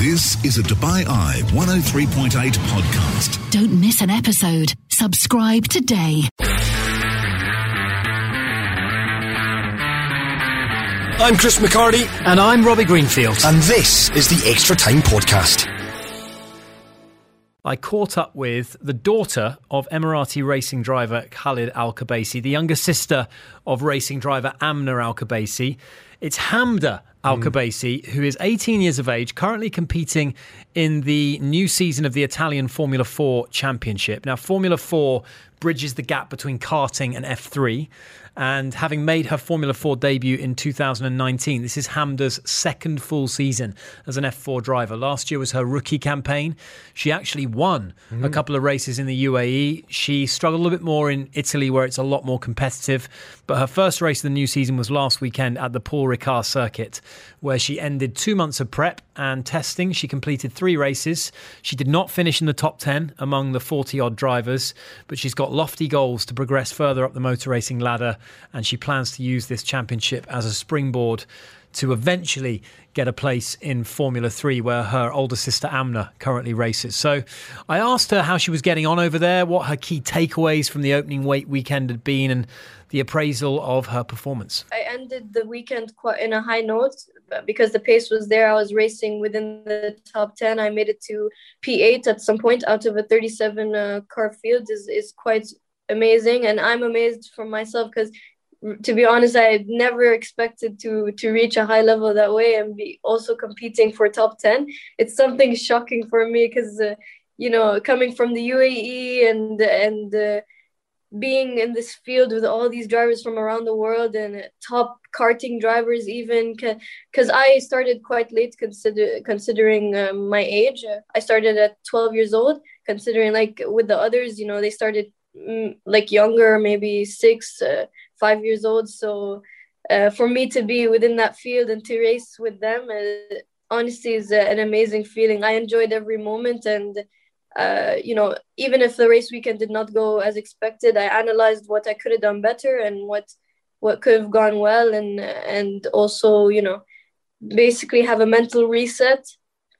This is a Dubai Eye 103.8 podcast. Don't miss an episode. Subscribe today. I'm Chris McHardy. And I'm Robbie Greenfield. And this is the Extra Time Podcast. I caught up with the daughter of Emirati racing driver Khalid Al Qubaisi, the younger sister of racing driver Amna Al Qubaisi. It's Hamda Al Qubaisi, who is 18 years of age, currently competing in the new season of the Italian Formula 4 Championship. Now, Formula 4 bridges the gap between karting and F3. And having made her Formula 4 debut in 2019, this is Hamda's second full season as an F4 driver. Last year was her rookie campaign. She actually won mm. a couple of races in the UAE. She struggled a little bit more in Italy, where it's a lot more competitive. But her first race of the new season was last weekend at the Paul Ricard circuit, where she ended two months of prep and testing. She completed three races. She did not finish in the top 10 among the 40 odd drivers, but she's got lofty goals to progress further up the motor racing ladder and she plans to use this championship as a springboard to eventually get a place in Formula 3 where her older sister Amna currently races. So I asked her how she was getting on over there, what her key takeaways from the opening weight weekend had been and the appraisal of her performance. I ended the weekend quite in a high note because the pace was there. I was racing within the top 10. I made it to P8 at some point out of a 37 uh, car field is is quite amazing and I'm amazed for myself because to be honest, I never expected to to reach a high level that way and be also competing for top ten. It's something shocking for me because uh, you know coming from the UAE and and uh, being in this field with all these drivers from around the world and top karting drivers even because I started quite late consider considering um, my age. I started at 12 years old considering like with the others, you know, they started mm, like younger, maybe six, uh, five years old. So uh, for me to be within that field and to race with them, uh, honestly, is uh, an amazing feeling. I enjoyed every moment, and uh, you know, even if the race weekend did not go as expected, I analyzed what I could have done better and what what could have gone well, and and also you know, basically have a mental reset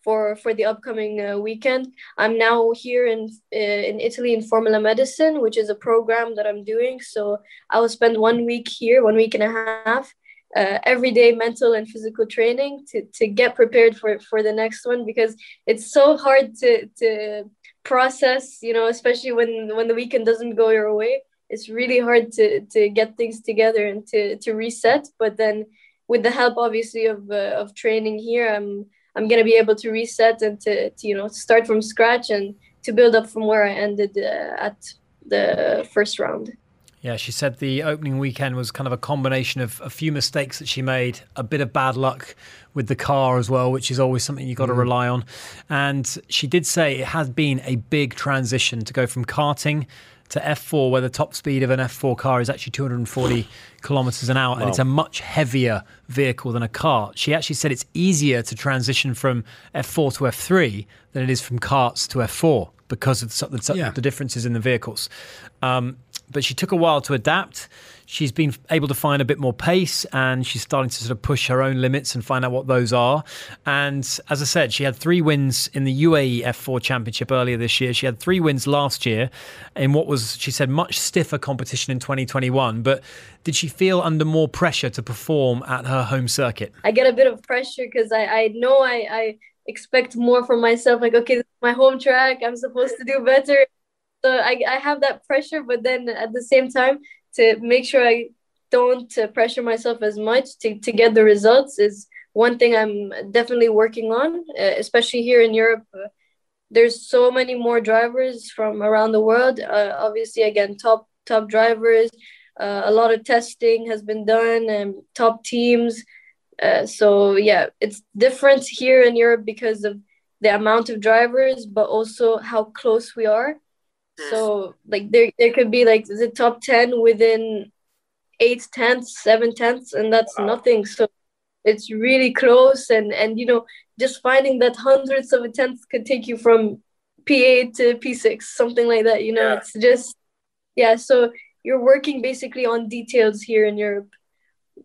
for for the upcoming uh, weekend. I'm now here in uh, in Italy in Formula Medicine, which is a program that I'm doing. So I will spend one week here, one week and a half, uh, every day mental and physical training to to get prepared for for the next one because it's so hard to to process, you know, especially when when the weekend doesn't go your way. It's really hard to to get things together and to to reset. But then with the help, obviously, of uh, of training here, I'm I'm gonna be able to reset and to, to you know start from scratch and to build up from where I ended uh, at the first round. Yeah, she said the opening weekend was kind of a combination of a few mistakes that she made, a bit of bad luck with the car as well, which is always something you've got to mm. rely on. And she did say it has been a big transition to go from karting to F4, where the top speed of an F4 car is actually 240 kilometers an hour, wow. and it's a much heavier vehicle than a car. She actually said it's easier to transition from F4 to F3 than it is from carts to F4 because of the, the, yeah. the differences in the vehicles. Um, but she took a while to adapt she's been able to find a bit more pace and she's starting to sort of push her own limits and find out what those are. And as I said, she had three wins in the UAE F4 Championship earlier this year. She had three wins last year in what was, she said, much stiffer competition in 2021. But did she feel under more pressure to perform at her home circuit? I get a bit of pressure because I, I know I, I expect more from myself. Like, okay, my home track. I'm supposed to do better. So I, I have that pressure, but then at the same time, to make sure I don't uh, pressure myself as much to, to get the results is one thing I'm definitely working on, uh, especially here in Europe. Uh, there's so many more drivers from around the world. Uh, obviously, again, top top drivers. Uh, a lot of testing has been done, and top teams. Uh, so yeah, it's different here in Europe because of the amount of drivers, but also how close we are. So like there there could be like the top ten within eight tenths, seven tenths, and that's wow. nothing. So it's really close and and you know just finding that hundredths of a tenth could take you from P8 to P6, something like that. You know, yeah. it's just yeah. So you're working basically on details here in Europe,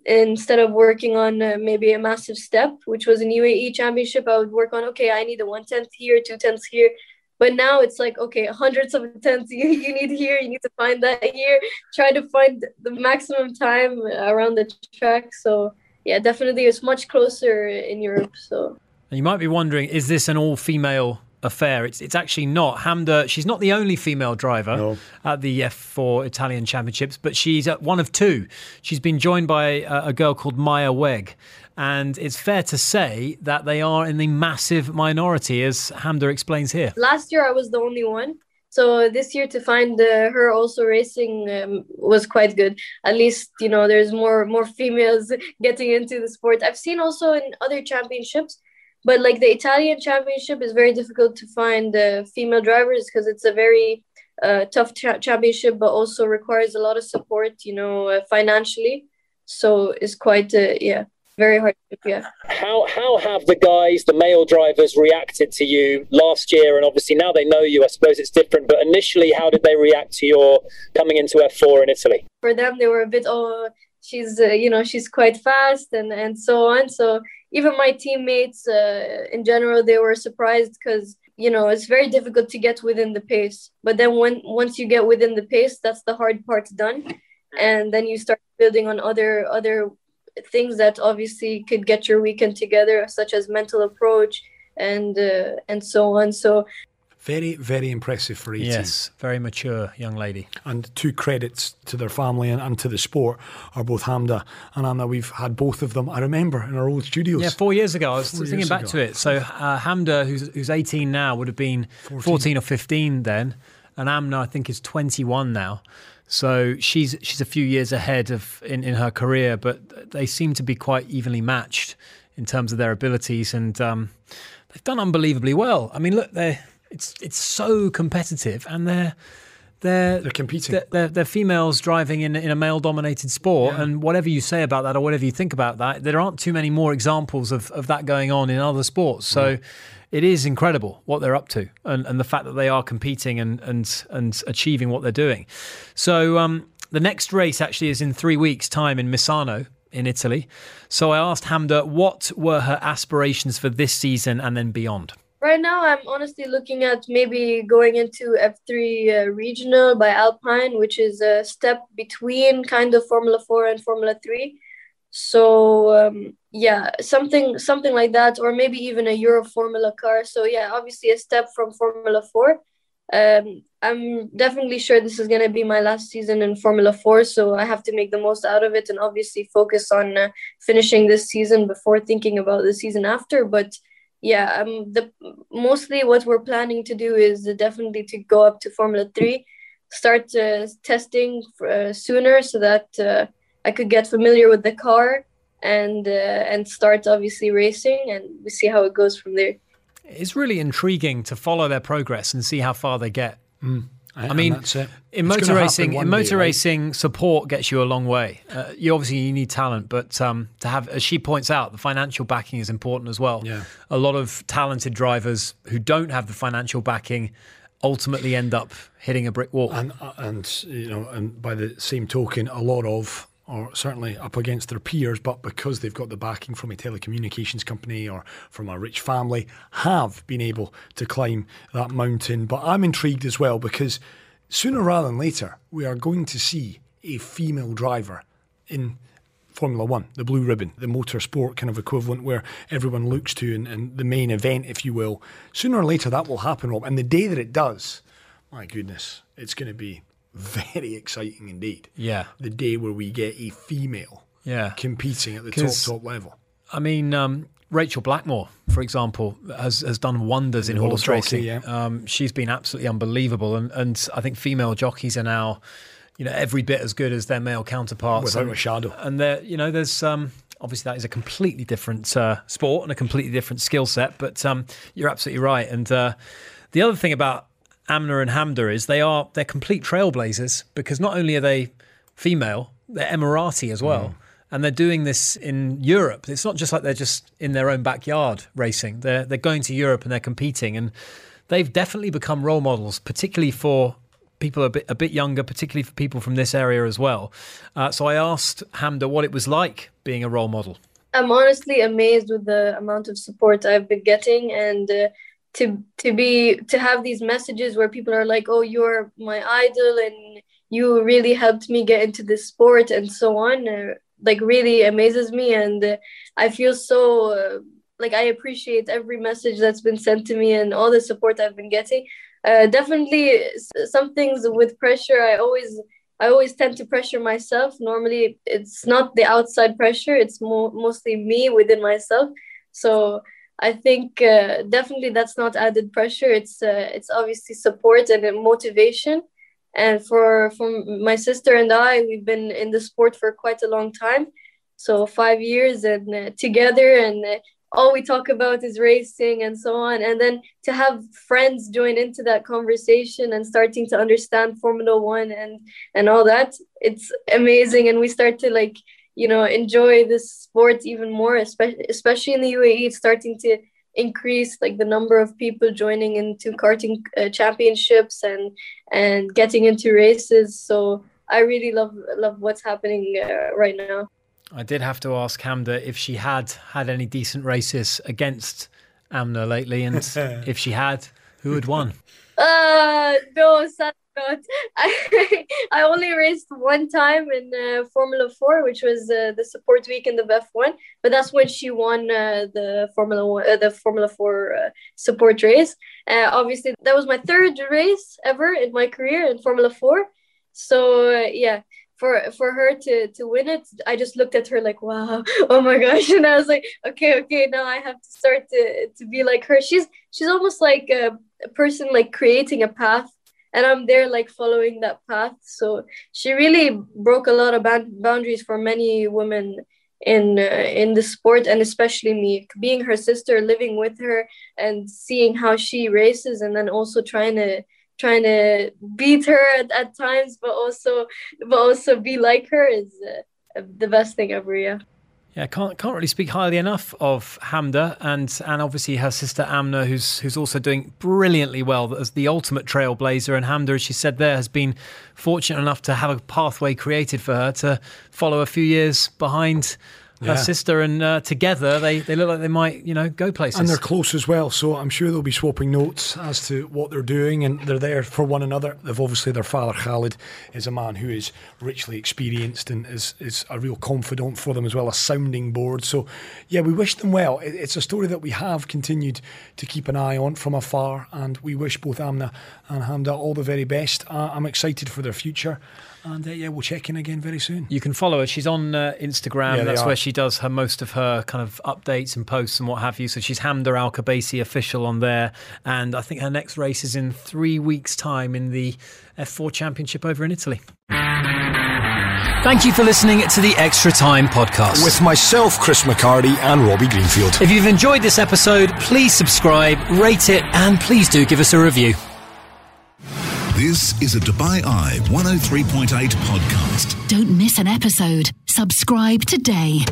instead of working on uh, maybe a massive step, which was an UAE championship, I would work on, okay, I need a one tenth here, two tenths here. But now it's like, okay, hundreds of tenths you, you need here, you need to find that here, try to find the maximum time around the track. So, yeah, definitely it's much closer in Europe. So, and you might be wondering, is this an all female affair. It's it's actually not. Hamda, she's not the only female driver no. at the F4 Italian Championships, but she's one of two. She's been joined by a, a girl called Maya Weug. And it's fair to say that they are in the massive minority, as Hamda explains here. Last year, I was the only one. So this year, to find uh, her also racing um, was quite good. At least you know there's more more females getting into the sport. I've seen also in other championships but like the Italian championship is very difficult to find uh, female drivers because it's a very uh, tough cha- championship, but also requires a lot of support, you know, uh, financially. So it's quite, uh, yeah, very hard. Yeah. How how have the guys, the male drivers, reacted to you last year? And obviously now they know you. I suppose it's different. But initially, how did they react to your coming into F4 in Italy? For them, they were a bit oh she's uh, you know she's quite fast and and so on so even my teammates uh, in general they were surprised because you know it's very difficult to get within the pace. But then when once you get within the pace that's the hard part done. And then you start building on other other things that obviously could get your weekend together such as mental approach and uh, and so on. So very, very impressive for 18. Yes, very mature young lady. And two credits to their family and, and to the sport are both Hamda and Amna. We've had both of them, I remember, in our old studios. Yeah, four years ago. I was four thinking back ago. to it. So uh, Hamda, who's, who's 18 now, would have been 14. 14 or 15 then. And Amna, I think, is 21 now. So she's she's a few years ahead of in, in her career, but they seem to be quite evenly matched in terms of their abilities, and um, they've done unbelievably well. I mean, look, they it's it's so competitive, and they're they're they're competing. They're, they're, they're females driving in in a male dominated sport, yeah. and whatever you say about that or whatever you think about that, there aren't too many more examples of of that going on in other sports. So. It is incredible what they're up to, and, and the fact that they are competing and and and achieving what they're doing. So um, the next race actually is in three weeks' time in Misano, in Italy. So I asked Hamda what were her aspirations for this season and then beyond. Right now, I'm honestly looking at maybe going into F3 uh, regional by Alpine, which is a step between kind of Formula 4 and Formula 3. So um, yeah, something something like that, or maybe even a Euro Formula car. So yeah, obviously a step from Formula 4. Um, I'm definitely sure this is going to be my last season in Formula 4, so I have to make the most out of it and obviously focus on uh, finishing this season before thinking about the season after. But yeah, um, the mostly what we're planning to do is definitely to go up to Formula Three, start uh, testing uh, sooner so that uh, I could get familiar with the car and uh, and start obviously racing, and we see how it goes from there. It's really intriguing to follow their progress and see how far they get. Mm. I mean, in motor racing, in motor day, racing, right? support gets you a long way. Uh, you obviously you need talent, but um, to have, as she points out, the financial backing is important as well. Yeah. A lot of talented drivers who don't have the financial backing ultimately end up hitting a brick wall. And uh, and you know, and by the same token, a lot of or certainly up against their peers, but because they've got the backing from a telecommunications company or from a rich family, have been able to climb that mountain. But I'm intrigued as well because sooner rather than later, we are going to see a female driver in Formula One, the blue ribbon, the motorsport kind of equivalent where everyone looks to and, and the main event, if you will. Sooner or later, that will happen, Rob. And the day that it does, my goodness, it's going to be very exciting indeed. Yeah. The day where we get a female yeah. competing at the top, top level. I mean, um, Rachel Blackmore, for example, has, has done wonders in, in horse racing. yeah. um, she's been absolutely unbelievable. And, and I think female jockeys are now, you know, every bit as good as their male counterparts. Without and, a shadow. And there, you know, there's um, obviously that is a completely different uh, sport and a completely different skill set. But um, you're absolutely right. And uh, the other thing about Amna and Hamda is they are they're complete trailblazers because not only are they female, they're Emirati as well. Mm. And they're doing this in Europe. It's not just like they're just in their own backyard racing. They're they're going to Europe and they're competing and they've definitely become role models, particularly for people a bit a bit younger, particularly for people from this area as well. Uh, so I asked Hamda what it was like being a role model. I'm honestly amazed with the amount of support I've been getting, and uh, to to be to have these messages where people are like, "Oh, you're my idol," and you really helped me get into this sport, and so on. Uh, like really amazes me, and uh, I feel so uh, like I appreciate every message that's been sent to me and all the support I've been getting. Uh, definitely, some things with pressure, I always I always tend to pressure myself. Normally, it's not the outside pressure; it's more mostly me within myself. So I think uh, definitely that's not added pressure. It's uh, it's obviously support and motivation. And for for my sister and I, we've been in the sport for quite a long time, so five years and uh, together, and uh, all we talk about is racing and so on and then to have friends join into that conversation and starting to understand formula one and and all that it's amazing and we start to like you know enjoy this sport even more especially especially in the uae it's starting to increase like the number of people joining into karting uh, championships and and getting into races so i really love love what's happening uh, right now I did have to ask Hamda if she had had any decent races against Amna lately, and if she had, who had won? Uh, no, sad not. I I only raced one time in uh, Formula Four, which was uh, the support week in the F one, but that's when she won uh, the Formula One, uh, the Formula Four uh, support race. Uh, obviously, that was my third race ever in my career in Formula Four. So yeah, for for her to to win it i just looked at her like wow oh my gosh and i was like okay okay now i have to start to to be like her she's she's almost like a, person like creating a path and i'm there like following that path so she really broke a lot of boundaries for many women in uh, in the sport and especially me being her sister living with her and seeing how she races and then also trying to trying to beat her at, at times, but also but also be like her is uh, the best thing ever. Yeah. Yeah, can't can't really speak highly enough of Hamda and and obviously her sister Amna, who's who's also doing brilliantly well as the ultimate trailblazer. And Hamda, as she said there, has been fortunate enough to have a pathway created for her to follow a few years behind her sister, and uh, together they, they look like they might, you know, go places. And they're close as well, so I'm sure they'll be swapping notes as to what they're doing, and they're there for one another. They've obviously their father Khalid is a man who is richly experienced and is is a real confidant for them as well, a sounding board. So, yeah, we wish them well. It's a story that we have continued to keep an eye on from afar, and we wish both Amna and Hamda all the very best. Uh, I'm excited for their future. And uh, yeah, we'll check in again very soon. You can follow her. She's on uh, Instagram. Yeah, That's where she does her most of her kind of updates and posts and what have you. So she's Hamda Al Qubaisi official on there. And I think her next race is in three weeks' time in the F4 Championship over in Italy. Thank you for listening to the Extra Time podcast with myself, Chris McHardy, and Robbie Greenfield. If you've enjoyed this episode, please subscribe, rate it, and please do give us a review. This is a Dubai Eye 103.8 podcast. Don't miss an episode. Subscribe today.